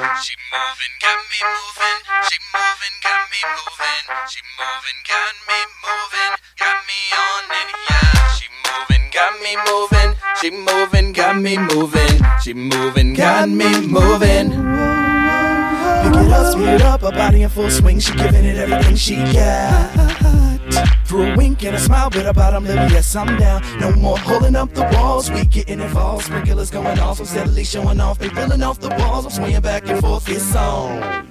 She moving, got me moving. She moving, got me moving. She moving, got me moving. Got me on it, yeah. She moving, got me moving. She moving, got me moving. She moving, got me moving. Pick it up, speed it up, her body in full swing. She giving it everything she got. Through a wink and a smile, with her bottom lip, yes, I'm down. No more holding up the walls, we getting involved. Sprinklers going off, I'm steadily showing off. They filling off the walls, I'm swinging back and forth, it's on.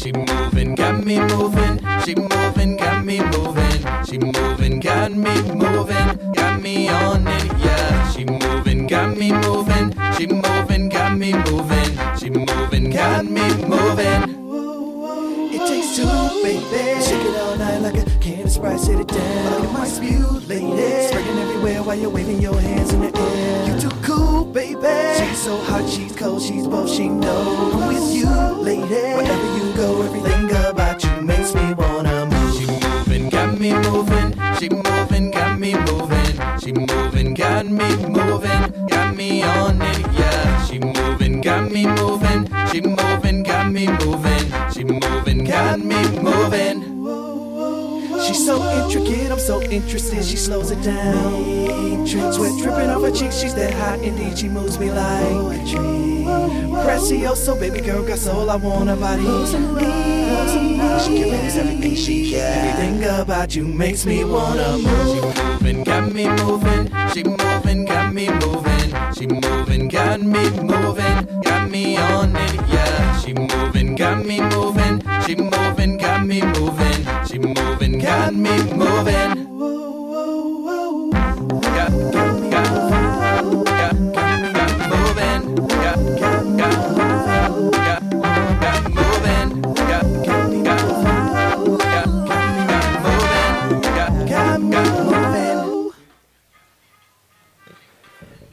She moving, got me moving. She moving, got me moving. She moving, got me moving. Got me on it, yeah. She moving, got me moving. She moving, got me moving. She moving, got me moving. Takes two, baby. Shake it all night like a can of Sprite, sit it down. At my spew, lady. Spraying everywhere while you're waving your hands in the air. You too cool, baby. She's so hot, she's cold, she's both, she knows. I'm with you, lady. Wherever you go, everything about you makes me wanna move. She moving, got me moving. She moving, got me moving. She moving, got me moving. Got me on it, yeah. She moving, got me moving. She moving, got me moving. She moving, got me moving. She's so intricate, I'm so interested, she slows it down. Sweat dripping off her cheeks, she's that hot indeed, she moves me like. Precioso, baby girl, got soul, I her body. She giving us everything she got. Everything about you makes me wanna move. She moving, got me moving. She moving, got me moving. She moving, got me moving. Got me on it, yeah. She moving, got me moving. She moving, got me moving. Got me moving.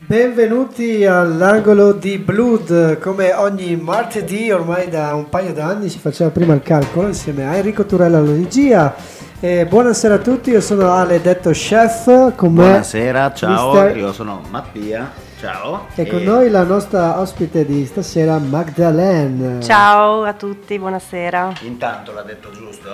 Benvenuti all'angolo di Blood, come ogni martedì ormai da un paio d'anni si faceva prima il calcolo insieme a Enrico Turella alla regia. E buonasera a tutti, io sono Ale detto chef, con me Buonasera, ciao, mister- io sono Mattia, ciao. e con noi la nostra ospite di stasera Magdalene. Ciao a tutti, buonasera. Intanto l'ha detto giusto?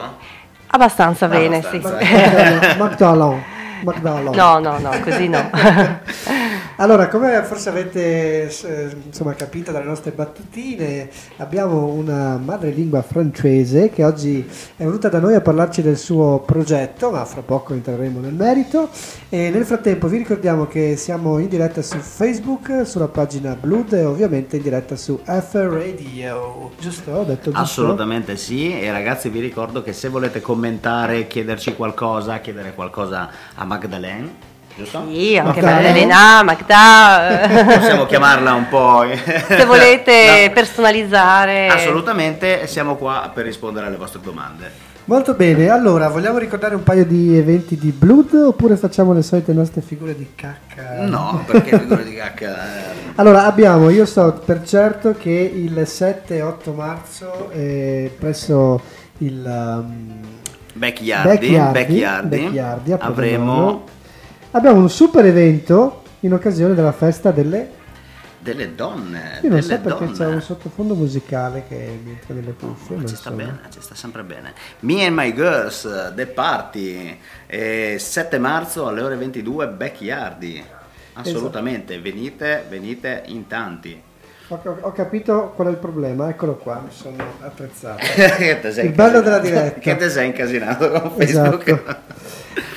Abbastanza bene, Abbastanza. sì. Magdalene. Magdalene. Magdalene. No, no, no, così no. Allora, come forse avete eh, insomma, capito dalle nostre battutine, abbiamo una madrelingua francese che oggi è venuta da noi a parlarci del suo progetto, ma fra poco entreremo nel merito. E nel frattempo vi ricordiamo che siamo in diretta su Facebook, sulla pagina Blood e ovviamente in diretta su F Radio. Giusto? Ho detto giusto? Assolutamente sì, e ragazzi vi ricordo che se volete commentare, chiederci qualcosa, chiedere qualcosa a Magdalene, giusto? Sì, anche Magda. Maddalena, Magda. eh, Possiamo chiamarla un po'... Se volete No, personalizzare. Assolutamente, siamo qua per rispondere alle vostre domande. Molto bene, allora vogliamo ricordare un paio di eventi di Blood oppure facciamo le solite nostre figure di cacca? No, perché figure di cacca... eh, Allora abbiamo, io so per certo che il 7 e 8 marzo eh, presso il um, Backyardi, Backyardi, Backyardi, Backyardi avremo abbiamo un super evento in occasione della festa delle... delle donne. Io non delle so perché donne. c'è un sottofondo musicale che mi entra nelle cuffie. Ma non ci sta so. bene, ci sta sempre bene. Me and My Girls, The Party, eh, 7 marzo alle ore 22, Backyardi. Assolutamente, venite, venite in tanti. Ho, ho capito qual è il problema, eccolo qua, mi sono attrezzato. Il bello della diretta. Che te sei incasinato con Facebook. Esatto.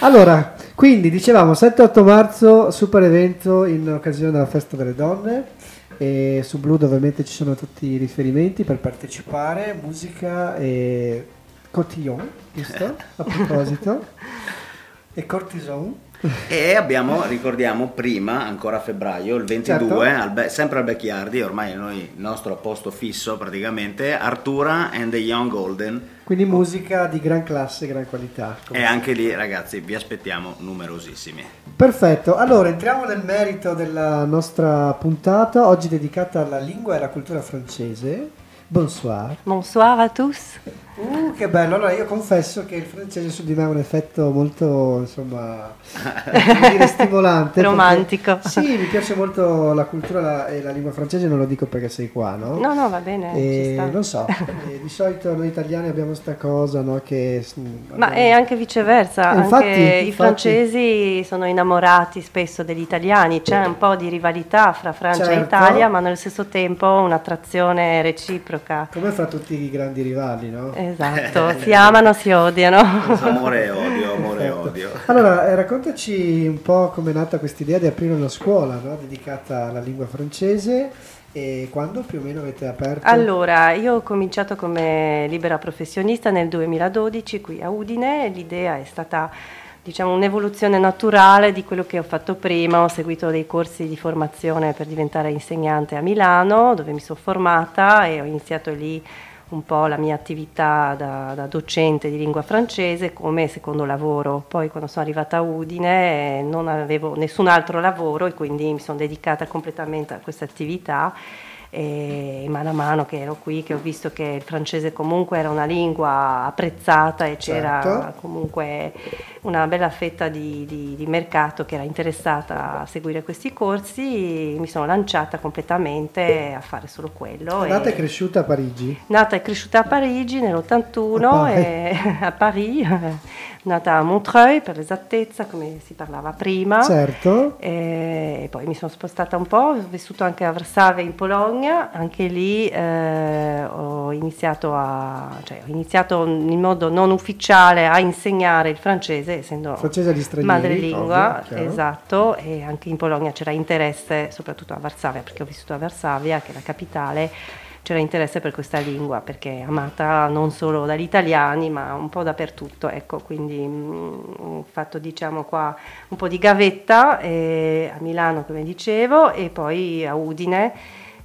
Allora, quindi dicevamo 7-8 marzo, super evento in occasione della festa delle donne. E su Blood ovviamente ci sono tutti i riferimenti per partecipare, musica e cotillon, giusto? A proposito. E cortison. E abbiamo, ricordiamo, prima, ancora a febbraio, il 22, Certo. al Be- sempre al Backyardi, ormai noi il nostro posto fisso praticamente, Artura and the Young Golden. Quindi musica di gran classe, gran qualità. E anche lì, ragazzi, vi aspettiamo numerosissimi. Perfetto, allora entriamo nel merito della nostra puntata, oggi dedicata alla lingua e alla cultura francese. Bonsoir. Bonsoir à tous. Uh, che bello! Allora io confesso che il francese su di me ha un effetto molto, insomma, dire, stimolante. perché- Romantico. Sì, mi piace molto la cultura e la lingua francese, non lo dico perché sei qua, no? No, no, va bene. E non so, eh, di solito noi italiani abbiamo sta cosa, no? Che Ma abbiamo- è anche viceversa, Eh, anche infatti, i infatti. francesi sono innamorati spesso degli italiani, c'è un po' di rivalità fra Francia e Certo. Italia, ma nello stesso tempo un'attrazione reciproca. come fra tutti i grandi rivali, no? Esatto, si amano, si odiano. Amore e odio, amore e Perfetto. odio. Allora, eh, raccontaci un po' come è nata questa idea di aprire una scuola no? dedicata alla lingua francese e quando più o meno avete aperto? Allora, io ho cominciato come libera professionista nel 2012 qui a Udine, l'idea è stata diciamo un'evoluzione naturale di quello che ho fatto prima, ho seguito dei corsi di formazione per diventare insegnante a Milano, dove mi sono formata e ho iniziato lì un po' la mia attività da, da docente di lingua francese come secondo lavoro. Poi quando sono arrivata a Udine eh, non avevo nessun altro lavoro e quindi mi sono dedicata completamente a questa attività e mano a mano che ero qui che ho visto che il francese comunque era una lingua apprezzata e c'era Certo. comunque una bella fetta di, di- di mercato che era interessata a seguire questi corsi, mi sono lanciata completamente a fare solo quello. È nata e- cresciuta a Parigi? Nata e cresciuta a Parigi nell'81, A Parigi. e- a Parigi, nata a Montreuil per l'esattezza, come si parlava prima. Certo. E poi mi sono spostata un po', ho vissuto anche a Varsavia in Polonia, anche lì eh, ho, iniziato a, cioè, ho iniziato in modo non ufficiale a insegnare il francese, essendo Francese madrelingua, ovvio, esatto, e anche in Polonia c'era interesse, soprattutto a Varsavia, perché ho vissuto a Varsavia, che è la capitale, c'era interesse per questa lingua, perché è amata non solo dagli italiani, ma un po' dappertutto, ecco, quindi mm, ho fatto diciamo qua un po' di gavetta eh, a Milano, come dicevo, e poi a Udine.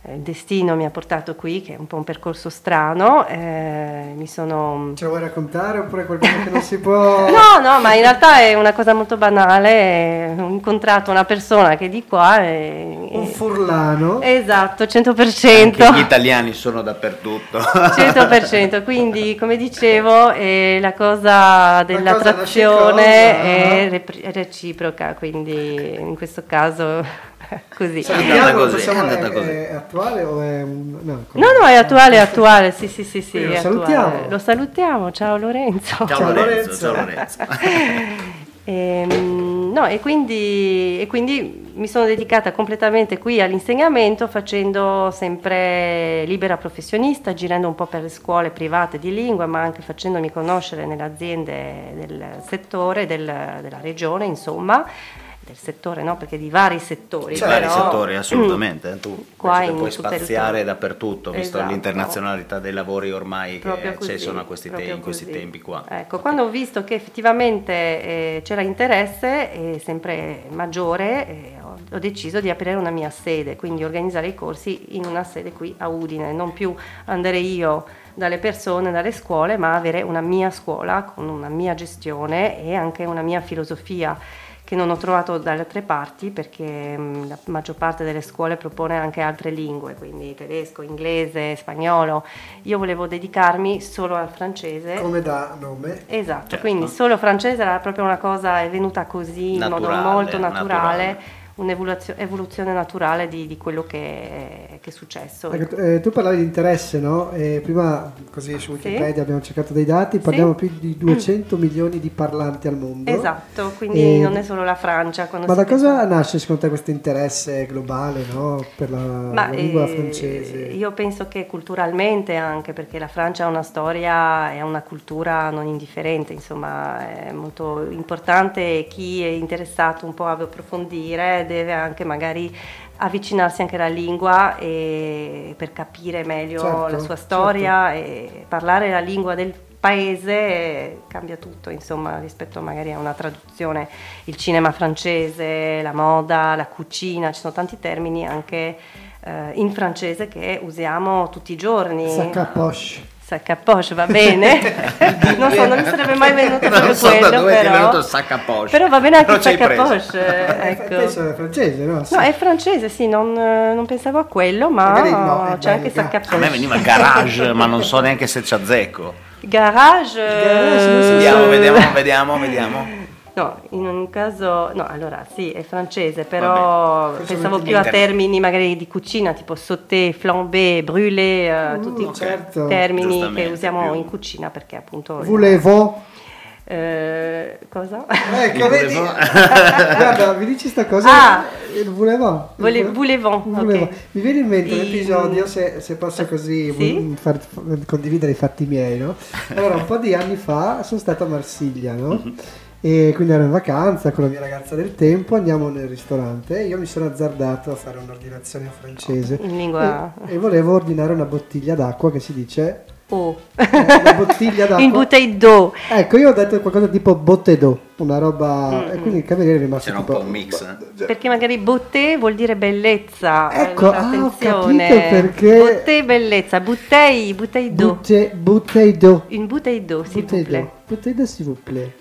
Eh, Il destino mi ha portato qui, che è un po' un percorso strano, eh, mi sono... Ce lo vuoi raccontare oppure qualcosa che non si può... No, no, ma in realtà è una cosa molto banale. Ho incontrato una persona che è di qua e... Un furlano. Esatto, 100%. Anche gli italiani sono dappertutto. 100%, quindi come dicevo eh, la cosa dell'attrazione nasce cosa, è repri- è reciproca, quindi in questo caso così. È andata così, possiamo- è andata è, così. è attuale o è un... No, No, no, è attuale, è attuale, sì, sì, sì, sì. Lo è salutiamo. Lo salutiamo, ciao Lorenzo. Ciao, Ciao, Lorenzo, Lorenzo. ciao Lorenzo. Ehm, no, e quindi, e quindi mi sono dedicata completamente qui all'insegnamento facendo sempre libera professionista, girando un po' per le scuole private di lingua, ma anche facendomi conoscere nelle aziende del settore, del- della regione, insomma, del settore, no? Perché di vari settori. Vari però- settori, assolutamente. Tu Qua puoi spaziare dappertutto, visto Esatto. l'internazionalità dei lavori ormai Proprio che così, questi, te- in questi così. tempi qua. Ecco, quando ho visto che effettivamente eh, c'era interesse eh, sempre maggiore, eh, ho deciso di aprire una mia sede, quindi organizzare i corsi in una sede qui a Udine, non più andare io dalle persone, dalle scuole, ma avere una mia scuola con una mia gestione e anche una mia filosofia che non ho trovato dalle altre parti perché mh, la maggior parte delle scuole propone anche altre lingue, quindi tedesco, inglese, spagnolo. Io volevo dedicarmi solo al francese. Come da nome? Esatto, Certo. quindi solo francese era proprio una cosa, è venuta così in Naturale, modo molto naturale, naturale. Un'evoluzione evoluzione naturale di, di quello che, che è successo. Ecco, eh, tu parlavi di interesse, no? E prima, così su Sì. Wikipedia abbiamo cercato dei dati, parliamo più di 200 milioni di parlanti al mondo. Esatto, quindi E- non è solo la Francia. Ma da cosa pensa- nasce secondo te questo interesse globale no? per la, Ma, la lingua eh, francese? Io penso che culturalmente anche perché la Francia ha una storia e ha una cultura non indifferente, insomma è molto importante chi è interessato un po' a approfondire deve anche magari avvicinarsi anche alla lingua e- per capire meglio Certo, la sua storia e parlare la lingua del paese eh, cambia tutto, insomma, rispetto magari a una traduzione, il cinema francese, la moda, la cucina, ci sono tanti termini anche eh, in francese che usiamo tutti i giorni. Sac à poche. Sac à poche, va bene. non so, non mi sarebbe mai venuto proprio non so da quello, dove ti è però. venuto il sac à poche. Però va bene anche Però il ci hai sac à preso. poche, eh, ecco. Penso è francese, no? Sì. No, è francese, sì, non, non pensavo a quello, ma no, c'è anche belga. sac à A me veniva garage, ma non so neanche se ci azzecco. Garage. Garage, so Vediamo, vediamo, vediamo, vediamo. No, in un caso, no, allora sì, è francese, però Vabbè, pensavo più a termini magari di cucina, tipo sauté, flambé, brûlé, eh, Mm, tutti ok. certo. termini che usiamo più- in cucina perché appunto... Volevo. Eh, cosa? Ecco, vedi? Volevo- Guarda, mi dici sta cosa? Ah. Il volevo. Vole- volevo. ok. Mi viene in mente un I- episodio, se, se posso così Sì? far- condividere i fatti miei, no? Allora, un po' di anni fa sono stato a Marsiglia, no? Mhm. E quindi ero in vacanza con la mia ragazza del tempo, andiamo nel ristorante e io mi sono azzardato a fare un'ordinazione in francese. In lingua... E, e volevo ordinare una bottiglia d'acqua che si dice Oh. eh, una bottiglia d'acqua. Une bouteille d'eau. Ecco, io ho detto qualcosa tipo bottedo, una roba. Mm, E quindi il cameriere è rimasto C'era un tipo. po' un mix. eh. Perché magari beauté vuol dire bellezza. Ecco, allora, ah, ho attenzione. capito perché- Beauté, bellezza. Bouteille, bouteille d'eau. Butte, bouteille d'eau. Une bouteille d'eau, s'il vous Bouteille plaît. d'eau. Bouteille d'eau, s'il vous plaît.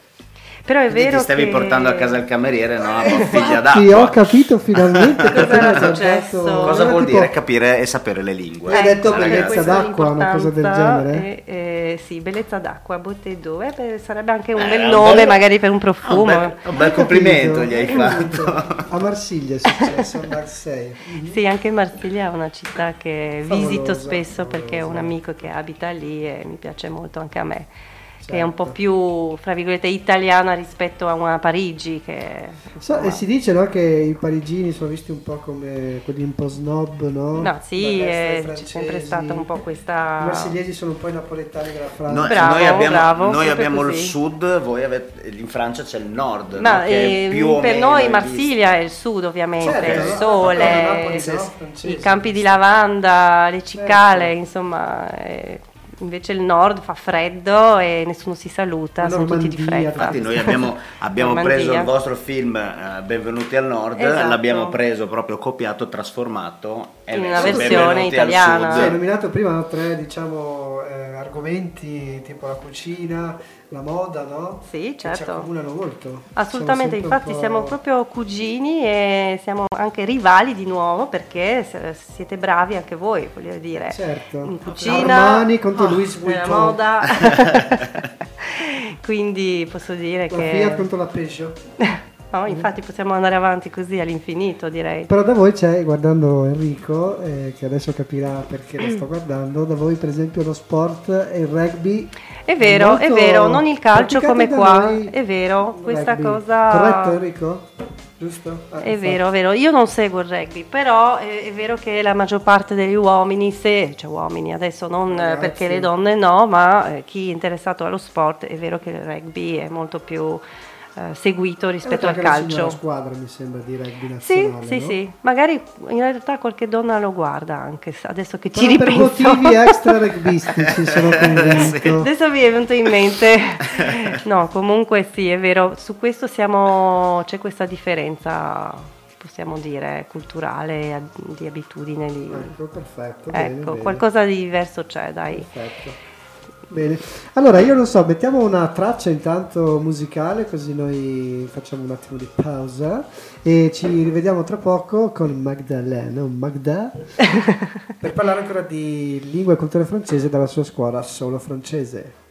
Però è Quindi vero ti stavi che... portando a casa il cameriere, no? Una bottiglia Sì, ho d'acqua. capito finalmente Cosa era successo? Cosa vuol tipo- dire capire e sapere le lingue? Hai detto Ecco, bellezza d'acqua, una cosa del genere? e- e- sì, bellezza d'acqua, d'eau. Eh, beh, sarebbe anche un Eh, bel un nome bel- magari per un Un profumo. bel, un bel Hai complimento capito? gli hai fatto. A Marsiglia è successo, a Marseille. Sì, anche Marsiglia è una città che Favolosa, visito spesso perché ho un favolosa. amico che abita lì e mi piace molto anche a me. Che è Certo. un po' più, fra virgolette, italiana rispetto a una Parigi che... So- e si dice no, che i parigini sono visti un po' come quelli un po' snob, no? No, sì, eh, ai c'è sempre stata un po' questa... I marsigliesi sono un po' i napoletani della Francia. Noi, Bravo, noi abbiamo, bravo, noi abbiamo il sud, voi avete, in Francia c'è il nord. Ma no? Eh, più o per meno noi è Marsiglia è il sud ovviamente, Certo, il no? sole, Napoli, no? i campi di lavanda, le cicale, Certo. insomma, eh, invece il nord fa freddo e nessuno si saluta, La sono tutti di Normandia, fretta. Infatti noi abbiamo, abbiamo Normandia. preso il vostro film eh, Benvenuti al Nord, Esatto. l'abbiamo preso proprio copiato, trasformato e In una versione Benvenuti al italiana. Sud. Sì, hai nominato prima tre diciamo, eh, argomenti tipo la cucina, la moda, no? Sì, Che ci certo. accomunano molto. Assolutamente, Siamo infatti siamo proprio cugini e siamo anche rivali di nuovo perché siete bravi anche voi, voglio dire. Certo. In cucina, Armani contro oh, nella Vuitton. moda. Quindi posso dire La che Fiat contro la Peugeot. No, infatti possiamo andare avanti così all'infinito, direi. Però da voi c'è, guardando Enrico, eh, che adesso capirà perché lo sto guardando, da voi per esempio lo sport e il rugby. È vero, molto è vero, non il calcio come qua, noi è vero, questa rugby. cosa... Corretto Enrico? Giusto? Ah, È vero, è vero, io non seguo il rugby, però è, è vero che la maggior parte degli uomini, se, cioè uomini adesso non eh, Ragazzi. perché le donne no, ma eh, chi è interessato allo sport è vero che il rugby è molto più eh, seguito rispetto al calcio. squadra mi sembra di rugby Sì, nazionale. sì, no? sì, magari in realtà qualche donna lo guarda anche, adesso che ci per ripenso. motivi extra rugbistici sono convinto. Adesso mi è venuto in mente, no, comunque sì, è vero, su questo siamo, c'è questa differenza, possiamo dire, culturale, di abitudine, di, Ecco, perfetto. bene, ecco, bene. qualcosa di diverso c'è, dai. Perfetto. Bene, allora io non so, mettiamo una traccia intanto musicale così noi facciamo un attimo di pausa e ci rivediamo tra poco con Magdalena, Magda, per parlare ancora di lingua e cultura francese dalla sua scuola solo francese.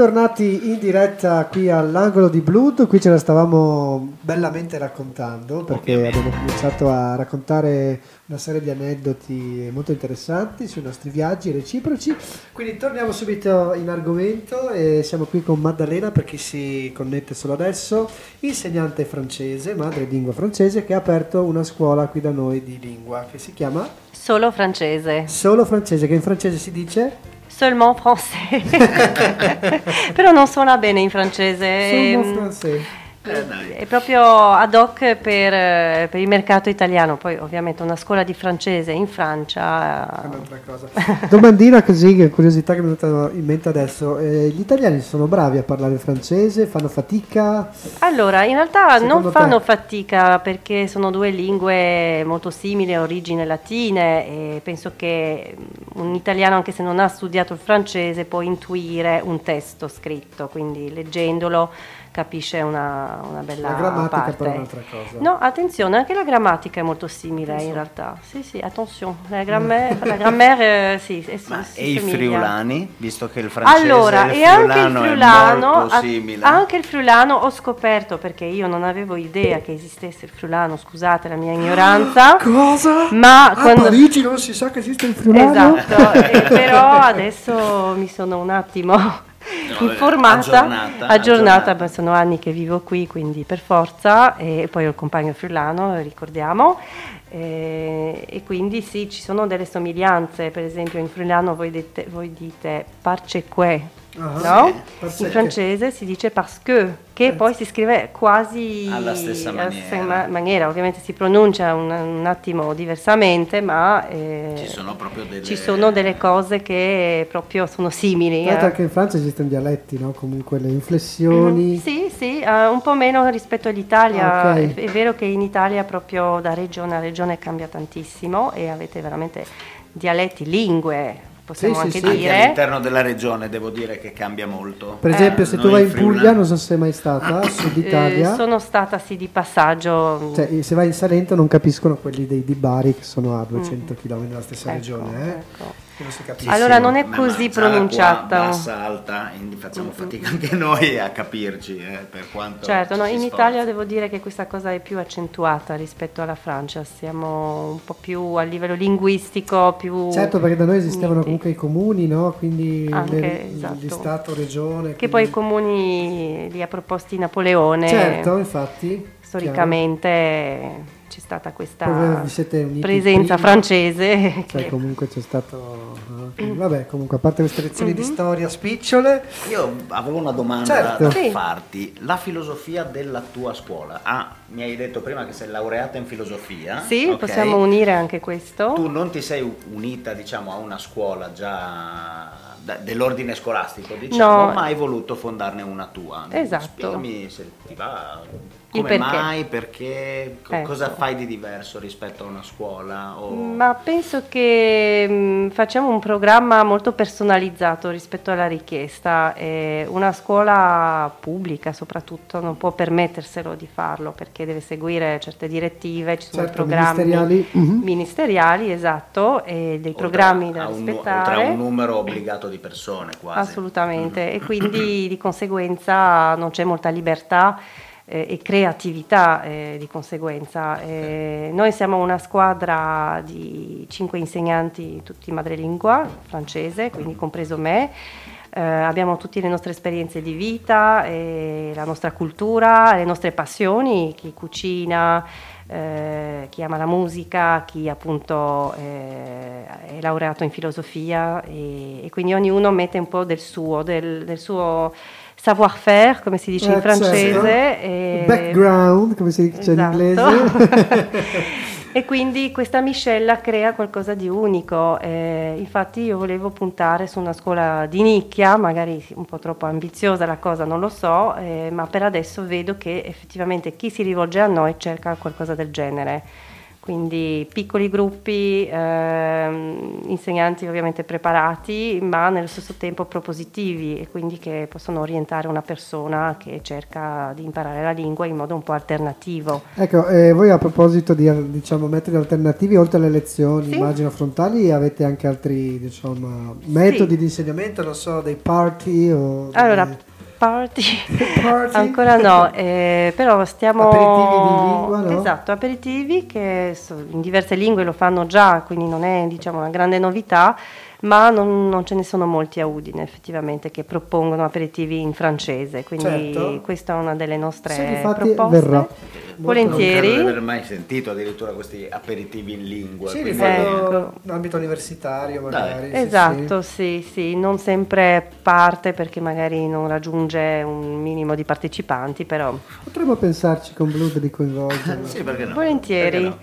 Bentornati in diretta qui all'angolo di Blood, qui ce la stavamo bellamente raccontando perché Ovviamente. abbiamo cominciato a raccontare una serie di aneddoti molto interessanti sui nostri viaggi reciproci, quindi torniamo subito in argomento e siamo qui con Maddalena per chi si connette solo adesso, insegnante francese, madrelingua francese che ha aperto una scuola qui da noi di lingua che si chiama Solo francese. Solo francese, che in francese si dice Seulement français. Però non suona bene in francese. Seulement français. Eh. È proprio ad hoc per, eh, per il mercato italiano, poi ovviamente una scuola di francese in Francia. un'altra cosa. Domandina così, che curiosità che mi è venuta in mente adesso. Eh, gli italiani sono bravi a parlare francese, fanno fatica. Allora, in realtà Secondo non fanno te? fatica perché sono due lingue molto simili, origini latine e penso che mm, un italiano, anche se non ha studiato il francese, può intuire un testo scritto, quindi leggendolo capisce una, una bella La grammatica parte. però è un'altra cosa. No, attenzione, anche la grammatica è molto simile in realtà. Sì, sì, attenzione. La grammaire, la grammaire, eh, sì, è, Ma si e i somiglia. friulani, visto che il francese Allora, il e anche il friulano è friulano, molto a- simile. anche il friulano ho scoperto perché io non avevo idea che esistesse il friulano, scusate la mia ignoranza. Cosa? Ma a quando- Parigi non si sa che esiste il friulano? Esatto, e però adesso mi sono un attimo informata, aggiornata, aggiornata, aggiornata. sono anni che vivo qui, quindi per forza, e poi ho il compagno friulano, ricordiamo, eh, e quindi sì, ci sono delle somiglianze, per esempio in friulano voi dite, voi dite parce que, Ah, no? sì, In francese si dice parce que, che poi si scrive quasi Alla stessa maniera. ma- maniera. ovviamente si pronuncia un, un attimo diversamente, ma eh, Ci sono proprio delle... ci sono delle cose che proprio sono simili. L'altro eh. anche in Francia esistono dialetti, no? Comunque le inflessioni. Sì, sì, eh, un po' meno rispetto all'Italia. Ah, ok. È, è vero che in Italia proprio da regione a regione cambia tantissimo e avete veramente dialetti, lingue, possiamo Sì, sì, anche sì. Anche dire. all'interno della regione devo dire che cambia molto. Per esempio, Eh, se tu vai in Puglia, non so se sei mai stata, Sud Eh, Italia. sono stata sì di passaggio. Cioè, se vai in Salento non capiscono quelli dei di Bari che sono a 200 km dalla stessa Ecco, regione. eh. ecco. Allora, non è così ma già da qua, pronunciata. bassa, alta, quindi facciamo fatica anche noi a capirci, eh, per quanto Certo, no, in. Italia devo dire che questa cosa è più accentuata rispetto alla Francia, siamo un po' più a livello linguistico, più... Certo, perché da noi esistevano uniti. comunque i comuni, no? Quindi Anche, le- esatto. di Stato, regione. Che poi i quindi- comuni li ha proposti Napoleone. Certo, infatti. Storicamente c'è stata questa uniti presenza prima. francese. Cioè, che- comunque c'è stato. eh, Vabbè, comunque, a parte queste lezioni Mhm. di storia spicciole, Io avevo una domanda Certo. da Sì. farti. La filosofia della tua scuola. Ah, mi hai detto prima che sei laureata in filosofia. Sì, ok. possiamo unire anche questo. Tu non ti sei unita, diciamo, a una scuola già dell'ordine scolastico, diciamo, No. ma hai voluto fondarne una tua. Esatto. Spiegami se ti va. Come perché. mai? Perché? Co- Ecco. Cosa fai di diverso rispetto a una scuola? O... Ma penso che mh, facciamo un programma molto personalizzato rispetto alla richiesta. e una scuola pubblica soprattutto non può permetterselo di farlo perché deve seguire certe direttive, ci sono Certo, i programmi ministeriali. Mhm. ministeriali, esatto, e dei Oltre programmi da un, rispettare. oltre a un numero obbligato di persone quasi. Assolutamente, e quindi di conseguenza non c'è molta libertà eh, e creatività eh, di conseguenza. Eh, noi siamo una squadra di cinque insegnanti, tutti madrelingua francese, quindi compreso me. Eh, abbiamo tutte le nostre esperienze di vita, eh, la nostra cultura, le nostre passioni, chi cucina, eh, chi ama la musica, chi appunto eh, è laureato in filosofia e, e quindi ognuno mette un po' del suo, del, del suo savoir-faire, come si dice in francese. certo. e- background, come si dice Esatto. in inglese. e quindi questa miscela crea qualcosa di unico. eh, infatti io volevo puntare su una scuola di nicchia, magari un po' troppo ambiziosa la cosa, non lo so, eh, ma per adesso vedo che effettivamente chi si rivolge a noi cerca qualcosa del genere. Quindi piccoli gruppi, ehm, insegnanti ovviamente preparati, ma nello stesso tempo propositivi e quindi che possono orientare una persona che cerca di imparare la lingua in modo un po' alternativo. ecco, eh, voi a proposito di diciamo, metodi alternativi, oltre alle lezioni, Sì. immagino frontali, avete anche altri diciamo, metodi di insegnamento, non so, dei party o... Allora, dei- party, Party? ancora no, eh, però stiamo... Aperitivi di lingua, no? Esatto, aperitivi che in diverse lingue lo fanno già, quindi non è diciamo, una grande novità, ma non, non ce ne sono molti a Udine effettivamente che propongono aperitivi in francese, quindi Certo. questa è una delle nostre infatti proposte. verrà. Non credo di Volentieri. aver mai sentito addirittura questi aperitivi in lingua. Sì, li quindi- fanno Ecco. in ambito universitario magari. sì, Esatto, sì, sì, non sempre parte perché magari non raggiunge un minimo di partecipanti, però sì. Potremmo pensarci con Blood di coinvolgerlo. Sì, perché no? Volentieri. Perché no?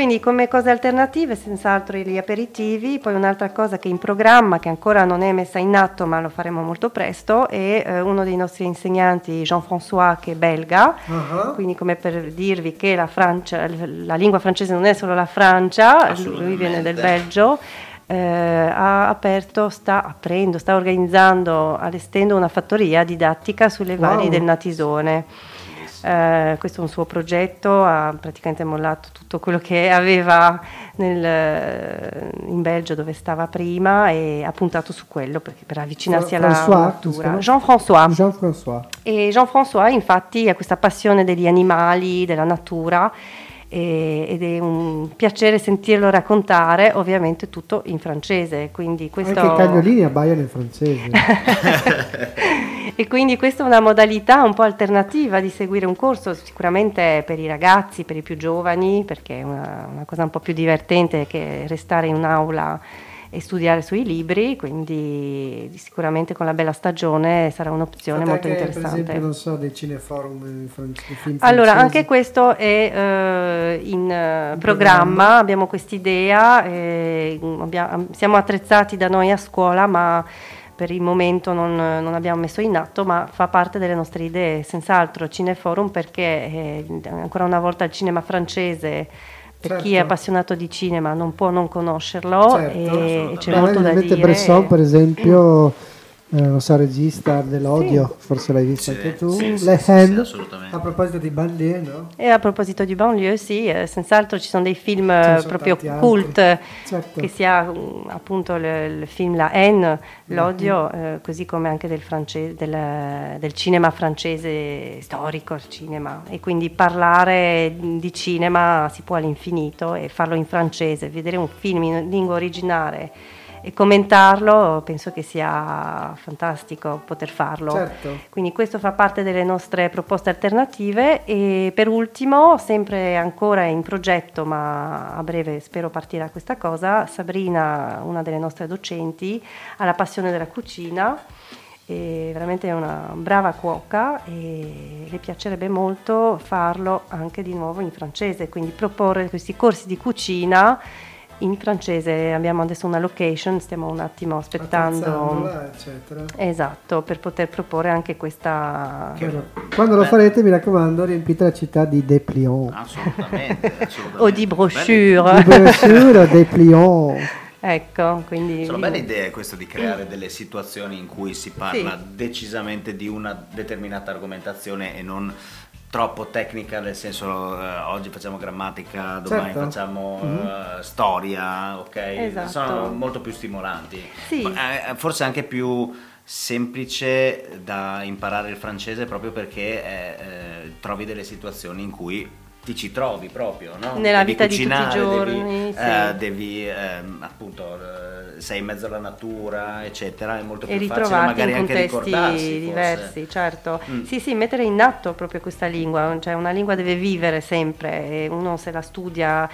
Quindi come cose alternative senz'altro gli aperitivi, poi un'altra cosa che è in programma, che ancora non è messa in atto ma lo faremo molto presto, è eh, uno dei nostri insegnanti Jean-François che è belga, Ah, quindi come per dirvi che la, Francia, la lingua francese non è solo la Francia, lui viene del Belgio, eh, ha aperto, sta aprendo, sta organizzando, allestendo una fattoria didattica sulle Wow. valli del Natisone. Eh, questo è un suo progetto, ha praticamente mollato tutto quello che aveva nel- in Belgio dove stava prima e ha puntato su quello perché per avvicinarsi alla natura. Jean-François. Jean-François. E Jean-François infatti ha questa passione degli animali, della natura e- ed è un piacere sentirlo raccontare, ovviamente tutto in francese, quindi questo... Anche i cagnolini abbaiano in francese. e quindi questa è una modalità un po' alternativa di seguire un corso, sicuramente per i ragazzi, per i più giovani, perché è una, una cosa un po' più divertente che restare in un'aula e studiare sui libri, quindi sicuramente con la bella stagione sarà un'opzione Fate molto anche, interessante. Per esempio, non so, dei cineforum in fran- di film Allora, francesi. anche questo è eh, in eh, In programma, programma. abbiamo quest'idea, eh, abbia- siamo attrezzati da noi a scuola, ma per il momento non, non abbiamo messo in atto, ma fa parte delle nostre idee, senz'altro Cineforum perché eh, ancora una volta il cinema francese, per chi è Certo. appassionato di cinema non può non conoscerlo Certo, e c'è me molto da dire. Bresson, per esempio, non so, regista dell'odio, forse l'hai vista Sì, anche tu. sì, sì, Le sì, sì, assolutamente. a proposito di banlieue, no? E a proposito di banlieue, sì, eh, senz'altro ci sono dei film ne eh, sono proprio cult, Certo. che sia mm, appunto il, il film La Haine, l'odio, Mhm. eh, così come anche del, france- del- del cinema francese storico, il cinema. E quindi parlare di cinema si può all'infinito e farlo in francese, vedere un film in lingua originale e commentarlo, penso che sia fantastico poter farlo. Certo. Quindi questo fa parte delle nostre proposte alternative e per ultimo, sempre ancora in progetto, ma a breve spero partirà questa cosa, Sabrina, una delle nostre docenti, ha la passione della cucina, è veramente una brava cuoca e le piacerebbe molto farlo anche di nuovo in francese, quindi proporre questi corsi di cucina in francese. Abbiamo adesso una location, stiamo un attimo aspettando. Eccetera. Esatto, per poter proporre anche questa... Chiaro. Quando lo farete, mi raccomando, riempite la città di dépliants. Assolutamente, assolutamente. O di Di brochure. brochure o dépliants. ecco, quindi... Sono belle idee questo di creare delle situazioni in cui si parla Sì. decisamente di una determinata argomentazione e non troppo tecnica, nel senso eh, oggi facciamo grammatica, domani Certo. facciamo eh, storia, ok? Esatto. Sono molto più stimolanti. Sì. Eh, forse anche più semplice da imparare il francese proprio perché eh, trovi delle situazioni in cui ti ci trovi proprio, no? Nella Devi vita di tutti i cucinare, giorni, devi, sì. eh, devi ehm, appunto eh, sei in mezzo alla natura, eccetera, è molto e più facile magari in anche contesti ricordarsi forse. diversi, certo. Mm. Sì, sì, mettere in atto proprio questa lingua, cioè una lingua deve vivere sempre e uno se la studia,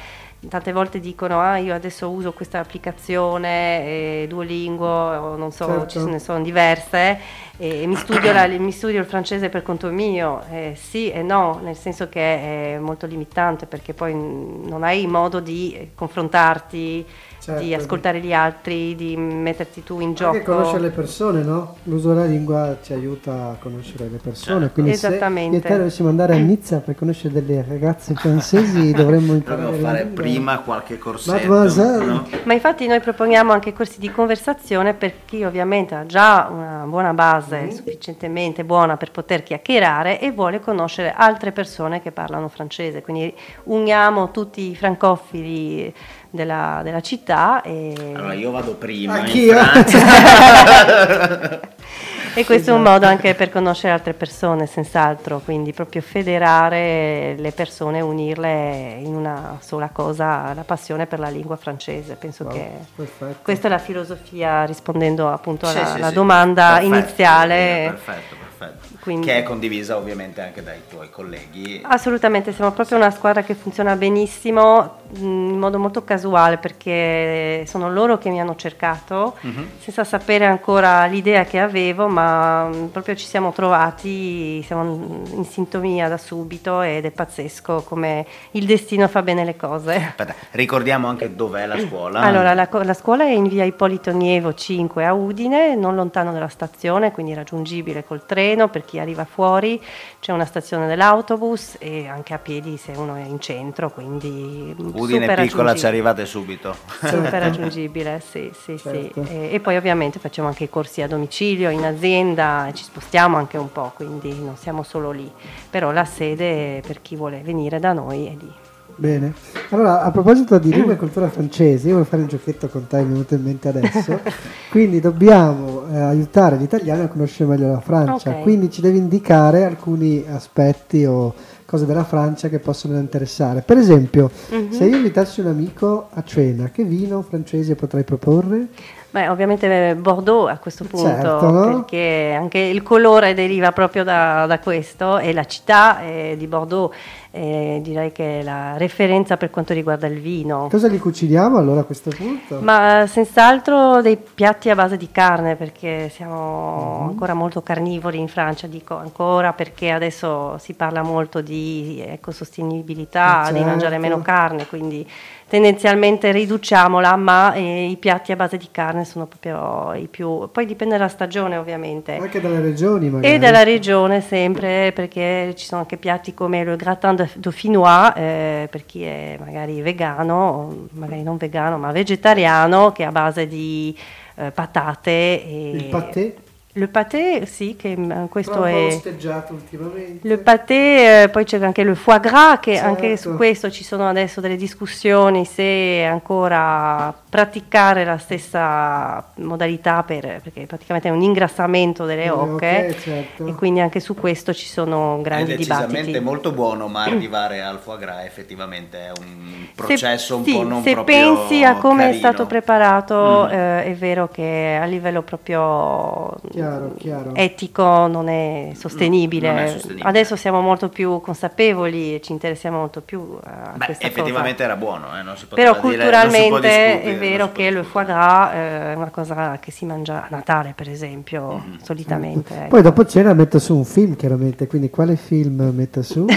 tante volte dicono ah io adesso uso questa applicazione, eh, Duolingo, o non so, Certo. ci ne sono diverse e mi studio, la- mi studio il francese per conto mio, Eh, sì e no, nel senso che è molto limitante perché poi non hai modo di eh, confrontarti, Certo. di ascoltare gli altri, di metterti tu in gioco. Anche conoscere le persone, no? L'uso della lingua ci aiuta a conoscere le persone. Certo. Quindi se Esattamente. io e te dovessimo andare a Nizza per conoscere delle ragazze francesi, dovremmo imparare Dovevo fare prima qualche corsetto, Mademoiselle. no? Ma infatti noi proponiamo anche corsi di conversazione per chi ovviamente ha già una buona base, sufficientemente buona per poter chiacchierare e vuole conoscere altre persone che parlano francese. Quindi uniamo tutti i francofili della, della città e, Allora io vado prima in Anch'io. Francia. e questo è un modo anche per conoscere altre persone, senz'altro. Quindi proprio federare le persone, unirle in una sola cosa, la passione per la lingua francese. Penso Wow, che perfetto. questa è la filosofia rispondendo appunto Sì, alla, sì, alla sì. domanda Perfetto, iniziale. Perfetto, perfetto. Quindi- Che è condivisa ovviamente anche dai tuoi colleghi. Assolutamente, siamo proprio una squadra che funziona benissimo mh, in modo molto casuale perché sono loro che mi hanno cercato Mhm. senza sapere ancora l'idea che avevo, ma mh, proprio ci siamo trovati, siamo in sintonia da subito ed è pazzesco come il destino fa bene le cose. Aspetta, ricordiamo anche dov'è la scuola. Allora, la, la scuola è in via Ippolito Nievo 5 a Udine, non lontano dalla stazione, quindi raggiungibile col treno per chi arriva fuori. C'è una stazione dell'autobus e anche a piedi se uno è in centro, quindi Udine super piccola ci arrivate subito. Super raggiungibile, sì, sì, Certo. sì. E, e poi ovviamente facciamo anche i corsi a domicilio, in azienda, ci spostiamo anche un po', quindi non siamo solo lì. Però la sede per chi vuole venire da noi è lì. Bene. Allora, a proposito di lingua e cultura francese, io voglio fare un giochetto con te, mi è venuto in mente adesso. Quindi dobbiamo eh, aiutare gli italiani a conoscere meglio la Francia. Ok. Quindi ci devi indicare alcuni aspetti o cose della Francia che possono interessare. Per esempio, Mhm. se io invitassi un amico a cena, che vino francese potrei proporre? Beh, ovviamente Bordeaux a questo punto, Certo, no? perché anche il colore deriva proprio da, da questo e la città eh, di Bordeaux eh, direi che è la referenza per quanto riguarda il vino. Cosa gli cuciniamo allora a questo punto? Ma eh, senz'altro dei piatti a base di carne perché siamo Mhm. ancora molto carnivori in Francia, dico ancora perché adesso si parla molto di ecosostenibilità, Eh, di mangiare certo. meno carne, quindi tendenzialmente riduciamola, ma eh, i piatti a base di carne sono proprio i più... Poi dipende dalla stagione ovviamente. Anche dalle regioni magari. E dalla regione sempre, perché ci sono anche piatti come il gratin dauphinois, eh, per chi è magari vegano, magari non vegano, ma vegetariano, che è a base di eh, patate. E Il pâté? Le pâté, sì, che mm, questo Troppo è... osteggiato ultimamente. Le pâté, eh, poi c'è anche il foie gras, che Certo. anche su questo ci sono adesso delle discussioni se ancora praticare la stessa modalità, per- perché praticamente è un ingrassamento delle Eh, oche ok, certo. e quindi anche su questo ci sono È grandi decisamente dibattiti. molto buono, ma arrivare al foie gras effettivamente è un processo se, un sì, po' non se proprio pensi a come è carino. stato preparato, Mm. eh, è vero che a livello proprio Chiaro, chiaro. etico non è sostenibile. non è sostenibile. Adesso siamo molto più consapevoli e ci interessiamo molto più a Beh, questa effettivamente cosa. era buono, eh, non si poteva Però dire- non si può culturalmente discutere, è non vero che il discutere. foie gras eh, è una cosa che si mangia a Natale, per esempio, Mm-hmm. solitamente. ecco. Poi dopo cena metto su un film, chiaramente, quindi quale film metto su?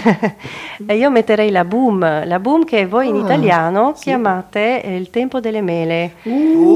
E io metterei la boom, la boom che voi in Ah, italiano sì. chiamate eh, il tempo delle mele. Uh,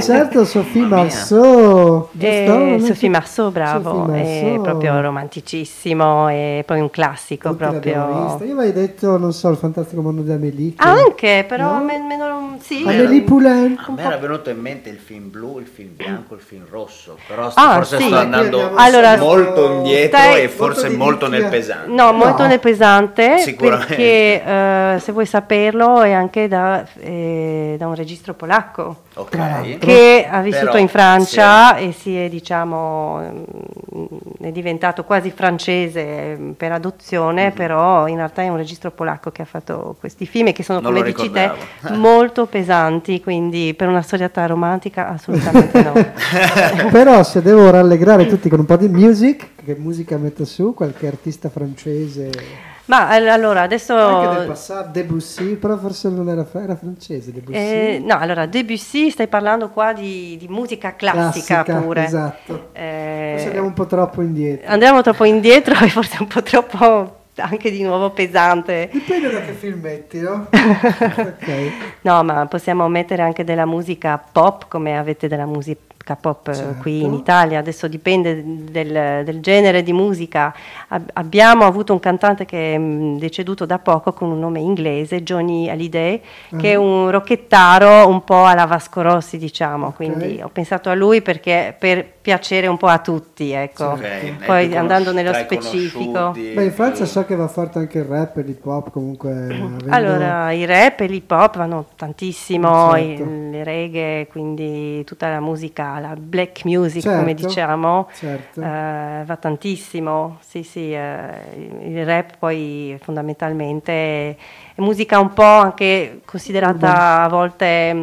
certo, Sophie. Marceau. Eh? Non è Sophie so- Marceau, bravo, Sophie è Marceau. proprio romanticissimo e poi un classico Tutti proprio. Io avevo detto, non so, il fantastico mondo di Amélie. che- Anche, però No? me- meno sì. Amélie Poulain. A me era venuto in mente il film blu, il film bianco, il film rosso, però Ah, forse sì. sto andando Allora, molto indietro stai- e forse molto molto nel pesante. No, molto No. nel pesante Sicuramente. perché eh, se vuoi saperlo è anche da, eh, da un registro polacco Ok. Tra l'altro. che ha vissuto Però, in Francia e si è diciamo è diventato quasi francese mm, per adozione, Mhm. però in realtà è un registro polacco che ha fatto questi film e che sono Non come dici te molto pesanti, quindi per una storiata romantica assolutamente no. Però se devo rallegrare tutti con un po' di music, che musica metto su? Qualche artista francese? Ma all- allora adesso Anche del passato, Debussy, però forse non era, era francese Debussy. Eh, no, allora Debussy stai parlando qua di, di musica classica, pure. Esatto. Eh, Forse andiamo un po' troppo indietro. andiamo troppo indietro e forse un po' troppo anche di nuovo pesante. Dipende da che film metti, no? ok. No, ma possiamo mettere anche della musica pop come avete della musica pop eh, Certo. qui in Italia, adesso dipende del, del genere di musica. Ab- abbiamo avuto un cantante che è mh, deceduto da poco con un nome inglese, Johnny Hallyday, che è un rocchettaro un po' alla Vasco Rossi, diciamo, quindi ho pensato a lui perché per piacere un po' a tutti, ecco. È Poi più andando nello specifico. Beh, in Francia so che va forte anche il rap e l'hip hop, comunque. avendo- Allora, i rap e l'hip hop vanno tantissimo, Certo. i- le reggae, quindi tutta la musica, la black music come Certo, diciamo, certo. eh, va tantissimo. Sì, sì, eh, il rap poi fondamentalmente è, è musica un po' anche considerata a volte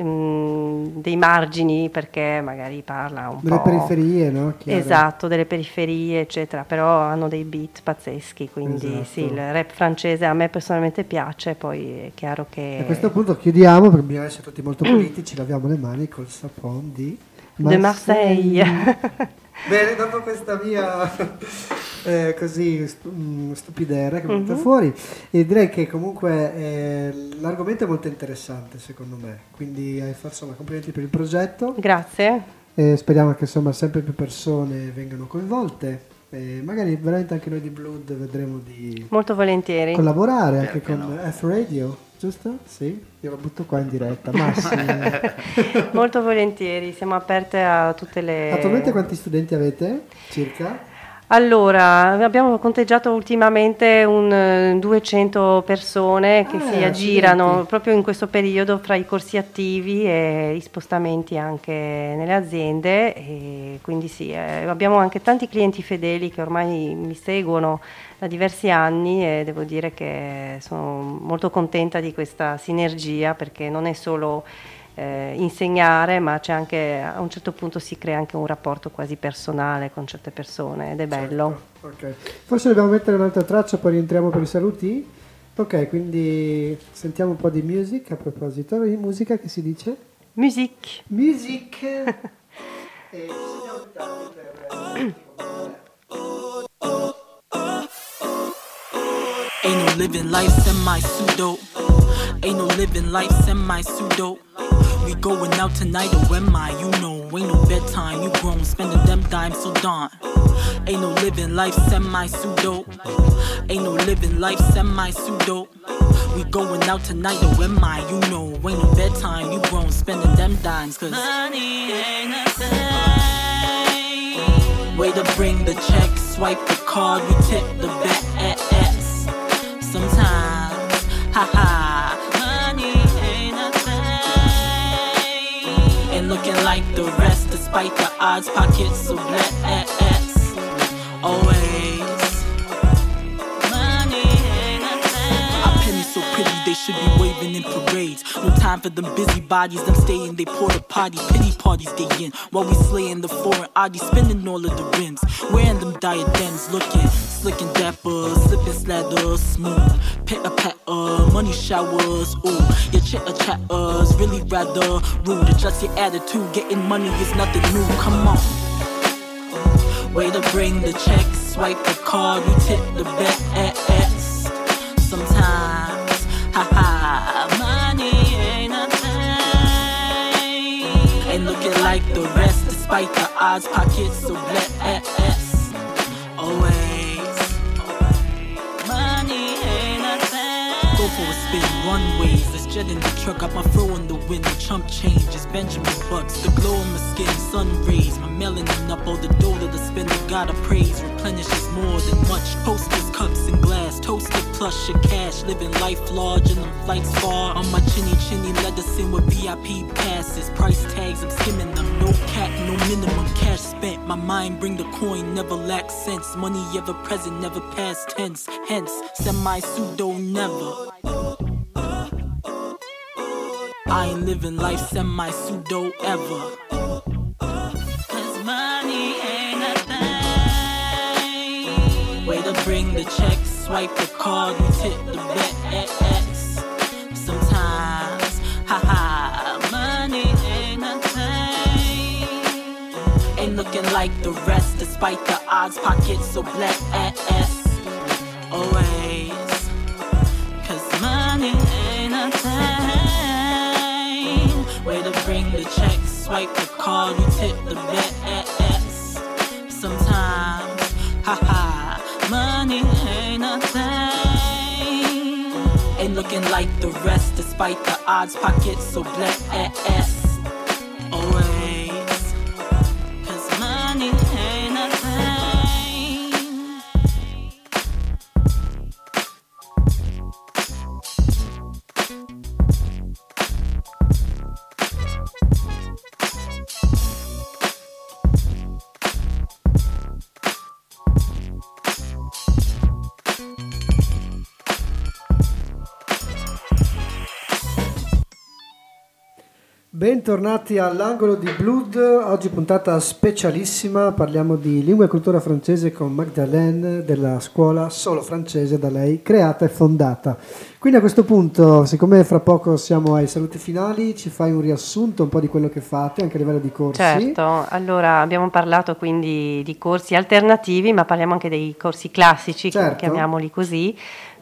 mm, dei margini perché magari parla un Delle po'... periferie, no? Chiaro. Esatto, delle periferie, eccetera, però hanno dei beat pazzeschi, quindi Esatto. sì, il rap francese a me personalmente piace, poi è chiaro che... A questo punto chiudiamo perché bisogna essere tutti molto politici, laviamo le mani col sapone di De Marseille. Bene, dopo questa mia eh, così mm, stupidera che è venuta Mhm. fuori, e direi che comunque eh, l'argomento è molto interessante secondo me, quindi eh, insomma complimenti per il progetto, Grazie. e speriamo che insomma sempre più persone vengano coinvolte, e magari veramente anche noi di Blood vedremo di Molto volentieri. collaborare anche Perché con no? F Radio, giusto? Sì, io lo butto qua in diretta, Massimo. Molto volentieri, siamo aperte a tutte le... Attualmente quanti studenti avete? Circa? Allora, abbiamo conteggiato ultimamente un eh, 200 persone che Ah, si aggirano accidenti. proprio in questo periodo fra i corsi attivi e i spostamenti anche nelle aziende e quindi sì, eh, abbiamo anche tanti clienti fedeli che ormai mi seguono da diversi anni e devo dire che sono molto contenta di questa sinergia perché non è solo eh, insegnare, ma c'è anche a un certo punto si crea anche un rapporto quasi personale con certe persone ed è bello. Ok. Forse dobbiamo mettere un'altra traccia, poi rientriamo per i saluti. Ok, quindi sentiamo un po' di music a proposito. Di musica che si dice? Music. Music! e segniamo il tanto per- Ain't no living life semi pseudo. Ain't no living life semi pseudo. We going out tonight, or am I? You know, ain't no bedtime. You grown, spending them dimes so darn. Ain't no living life semi pseudo. Ain't no living life semi pseudo. We going out tonight, or am I? You know, ain't no bedtime. You grown, spending them dimes, cause money ain't a thing. Way to bring the check, swipe the card, we tip the bet. Sometimes, haha, Like the rest, despite the odds, pockets of net ass. Always. They should be waving in parades. No time for them busybodies, them staying, they porta potty, pity parties they in. While we slaying the foreign oddies, spending all of the rims. Wearing them diadems, looking slick and dapper, slipping slather, smooth. Pitter patter, money showers, ooh. Your chitter chatters, really rather rude. Adjust your attitude, getting money is nothing new, come on. Way to bring the check, swipe the card, we tip the bet. Sometimes, haha, money ain't a thing. Ain't looking like the rest, despite the odds, pockets so blessed. Always, money ain't a thing. Go for a spin, runways. Let's in the truck, got my fro in the wind. The chump changes, Benjamin Bucks. The glow on my skin, sun rays. My melanin up, all the dough to the spender. Gotta praise, replenishes more than much. Posters, cups, and glass. Toasted plush and cash. Living life large and them flights far. On my chinny chinny, in with VIP passes. Price tags, I'm skimming them. No cap, no minimum cash spent. My mind bring the coin, never lack sense. Money ever present, never past tense. Hence, semi pseudo never. I ain't living life semi pseudo ever. Cause money ain't a thing. Way to bring the check, swipe the card, we tip the bet. Sometimes, haha, money ain't a thing. Ain't looking like the rest, despite the odds, pockets so blessed. Swipe the card, we tip the bet. Sometimes, haha, money ain't nothing. thing. Ain't looking like the rest, despite the odds, pockets so. Always. Bentornati all'angolo di Blood, oggi puntata specialissima, parliamo di lingua e cultura francese con Magdalene della scuola solo francese da lei creata e fondata. Quindi a questo punto, siccome fra poco siamo ai saluti finali, ci fai un riassunto un po' di quello che fate anche a livello di corsi. Certo, allora abbiamo parlato quindi di corsi alternativi, ma parliamo anche dei corsi classici, Certo. chiamiamoli così,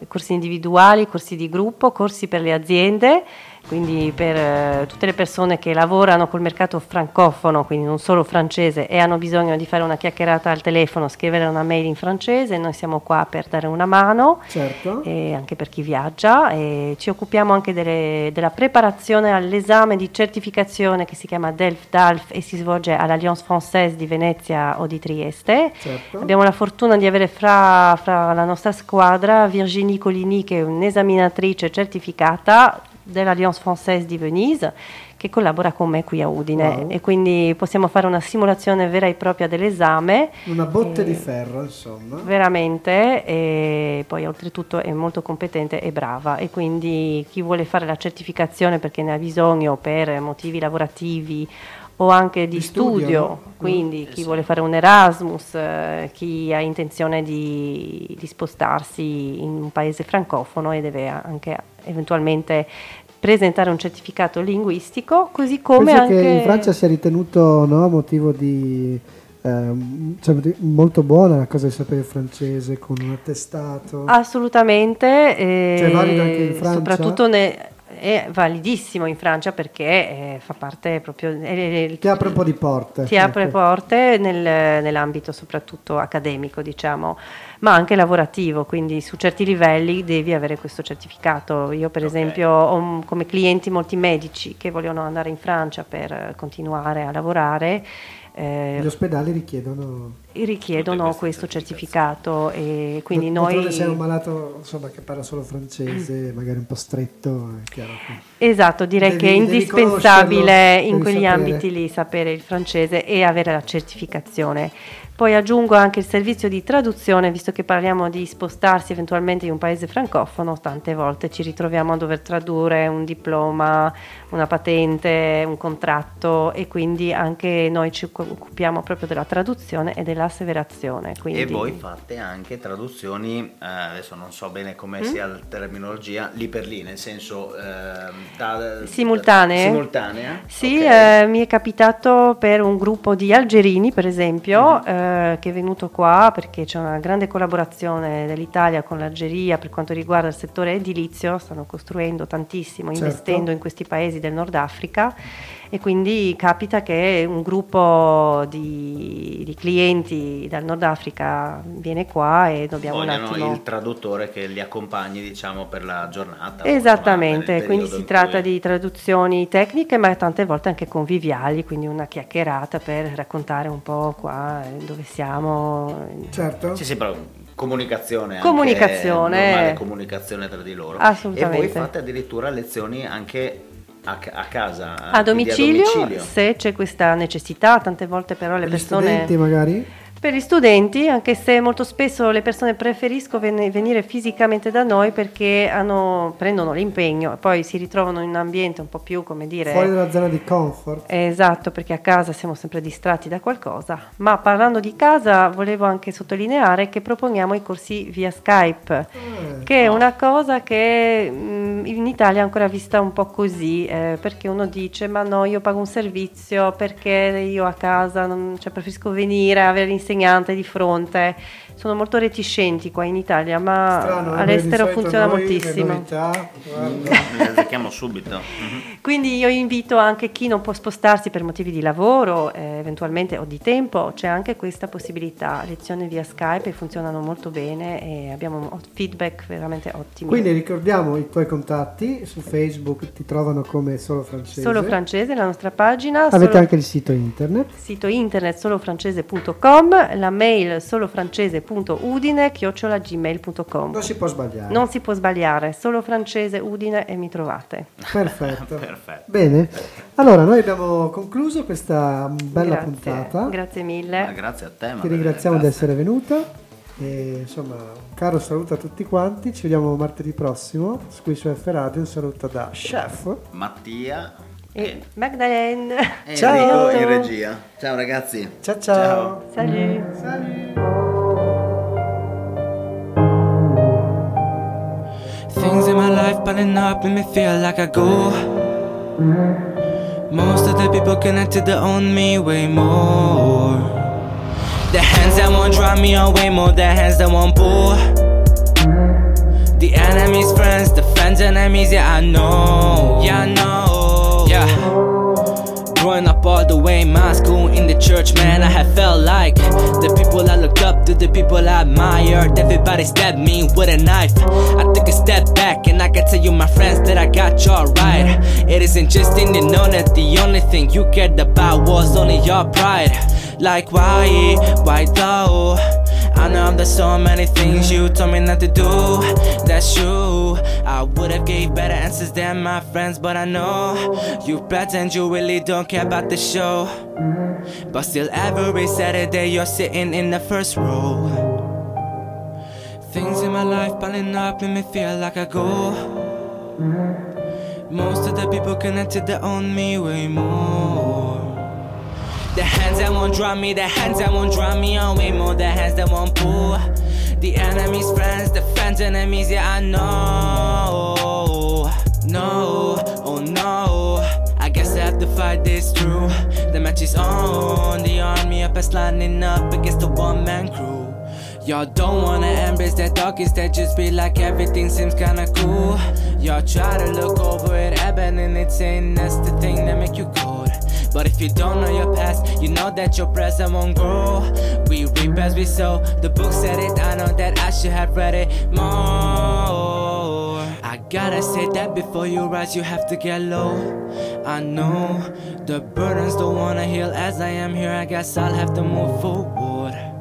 corsi individuali, corsi di gruppo, corsi per le aziende, quindi per eh, tutte le persone che lavorano col mercato francofono, quindi non solo francese, e hanno bisogno di fare una chiacchierata al telefono, scrivere una mail in francese, noi siamo qua per dare una mano Certo. e anche per chi viaggia e ci occupiamo anche delle- della preparazione all'esame di certificazione che si chiama DELF DALF e si svolge all'Alliance Française di Venezia o di Trieste. Certo. Abbiamo la fortuna di avere fra, fra la nostra squadra Virginie Coligny che è un'esaminatrice certificata dell'Alliance Française di Venise che collabora con me qui a Udine Wow. e quindi possiamo fare una simulazione vera e propria dell'esame Una botte Eh, di ferro, insomma. veramente e poi oltretutto è molto competente e brava e quindi chi vuole fare la certificazione perché ne ha bisogno per motivi lavorativi o anche di, Di studio, studio, no? quindi chi vuole fare un Erasmus, eh, chi ha intenzione di, di spostarsi in un paese francofono e deve anche eventualmente presentare un certificato linguistico, così come Penso anche che in Francia sia ritenuto no, motivo di... cioè, molto buona la cosa di sapere il francese con un attestato. Assolutamente, eh, Cioè, valido anche in Francia? soprattutto ne- è validissimo in Francia perché eh, fa parte proprio eh, Ti apre un po' di porte. ti apre ecco. porte nel- nell'ambito soprattutto accademico, diciamo, ma anche lavorativo, quindi su certi livelli devi avere questo certificato. Io per esempio ho come clienti molti medici che vogliono andare in Francia per continuare a lavorare. Eh, Gli ospedali richiedono... richiedono questo certificato e quindi D'altronde noi... se è un malato insomma, che parla solo francese, magari un po' stretto, è chiaro che... Esatto, direi Devi- che è indispensabile in quegli sapere. ambiti lì sapere il francese e avere la certificazione. Poi aggiungo anche il servizio di traduzione, visto che parliamo di spostarsi eventualmente in un paese francofono, tante volte ci ritroviamo a dover tradurre un diploma, una patente, un contratto e quindi anche noi ci occupiamo proprio della traduzione e dell'asseverazione. Quindi... E voi fate anche traduzioni, eh, adesso non so bene come Mm? sia la terminologia, lì per lì, nel senso... ehm, da- Simultanee? Simultanea? Sì, Ok. eh, mi è capitato per un gruppo di algerini, per esempio, Mhm. Eh, che è venuto qua perché c'è una grande collaborazione dell'Italia con l'Algeria per quanto riguarda il settore edilizio, stanno costruendo tantissimo, Certo. investendo in questi paesi del Nord Africa e quindi capita che un gruppo di, di clienti dal Nord Africa viene qua e dobbiamo un Vogliono attimo... il traduttore che li accompagni, diciamo, per la giornata. Esattamente, insomma, quindi si tratta cui- di traduzioni tecniche ma tante volte anche conviviali, quindi una chiacchierata per raccontare un po' qua eh, dove siamo. Certo. Sì, sì, però comunicazione. anche Comunicazione. normale comunicazione tra di loro. Assolutamente. E voi fate addirittura lezioni anche a, a casa. A domicilio, domicilio. se c'è questa necessità, tante volte però le Per persone... magari? Per gli studenti, anche se molto spesso le persone preferiscono ven- venire fisicamente da noi perché hanno- prendono l'impegno e poi si ritrovano in un ambiente un po' più, come dire... Fuori dalla zona di comfort. Esatto, perché a casa siamo sempre distratti da qualcosa. Ma parlando di casa, volevo anche sottolineare che proponiamo i corsi via Skype, che è una cosa che mh, in Italia è ancora vista un po' così, eh, perché uno dice: Ma no, io pago un servizio perché io a casa non, cioè, preferisco venire, avere l'insegnante di fronte. Sono molto reticenti qua in Italia, ma Strano, eh, all'estero funziona noi, le moltissimo. novità, guarda. Le subito. Mhm. Quindi io invito anche chi non può spostarsi per motivi di lavoro, eh, eventualmente o di tempo, c'è anche questa possibilità. Lezioni via Skype funzionano molto bene e abbiamo un feedback veramente ottimi. Quindi ricordiamo i tuoi contatti, su Facebook ti trovano come Solo Francese. Solo francese, la nostra pagina, Avete solo- anche il sito internet. sito internet solofrancese.com, la mail solofrancese.udine chiocciolagmail.com. Non si può sbagliare. Non si può sbagliare, solo francese udine e mi trovate. Perfetto. Perfetto. Bene, allora noi abbiamo concluso questa bella Grazie, puntata. Grazie Ma mille. grazie a te. Ti ringraziamo di essere venuta. E, insomma, un caro saluto a tutti quanti. Ci vediamo martedì prossimo qui su F Radio. Un saluto da Chef. Mattia E e Magdalene. e Ciao. Enrico in regia. Ciao ragazzi. Ciao ciao. Salut. Things in piling up make me feel like I go. Most of the people connected to own me way more. The hands that won't drive me on way more than hands that won't pull. The enemy's friends, the friends enemies, yeah I know, yeah I know, yeah. Growing up all the way in my school in the church, man, I have felt like the people I looked up to, the people I admired. Everybody stabbed me with a knife. I took a step back and I can tell you, my friends, that I got y'all right. It isn't just in the know that the only thing you cared about was only your pride. Like, why, why though? I know there's so many things you told me not to do. That's true. I would have gave better answers than my friends, but I know you pretend you really don't care about the show. But still, every Saturday you're sitting in the first row. Things in my life piling up make me feel like I go. Most of the people connected to own me way more. The hands that won't draw me, the hands that won't draw me on way more, the hands that won't pull. The enemy's friends, the friends' enemies, yeah, I know. No, oh no. I guess I have to fight this through. The match is on, the army up is lining up against the one man crew. Y'all don't wanna embrace that dark, instead just be like everything seems kinda cool. Y'all try to look over it, abandoning it's saying that's the thing that make you cold. But if you don't know your past, you know that your present won't grow. We reap as we sow. The book said it, I know that I should have read it more. I gotta say that before you rise, you have to get low. I know the burdens don't wanna heal as I am here. I guess I'll have to move forward.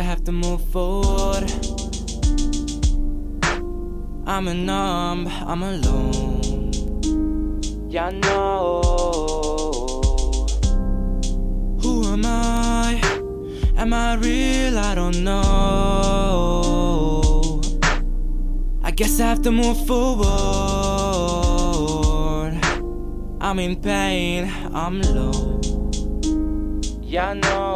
I have to move forward. I'm a numb, I'm alone. Yeah, I know. Who am I? Am I real? I don't know. I guess I have to move forward. I'm in pain, I'm low. Yeah, I know.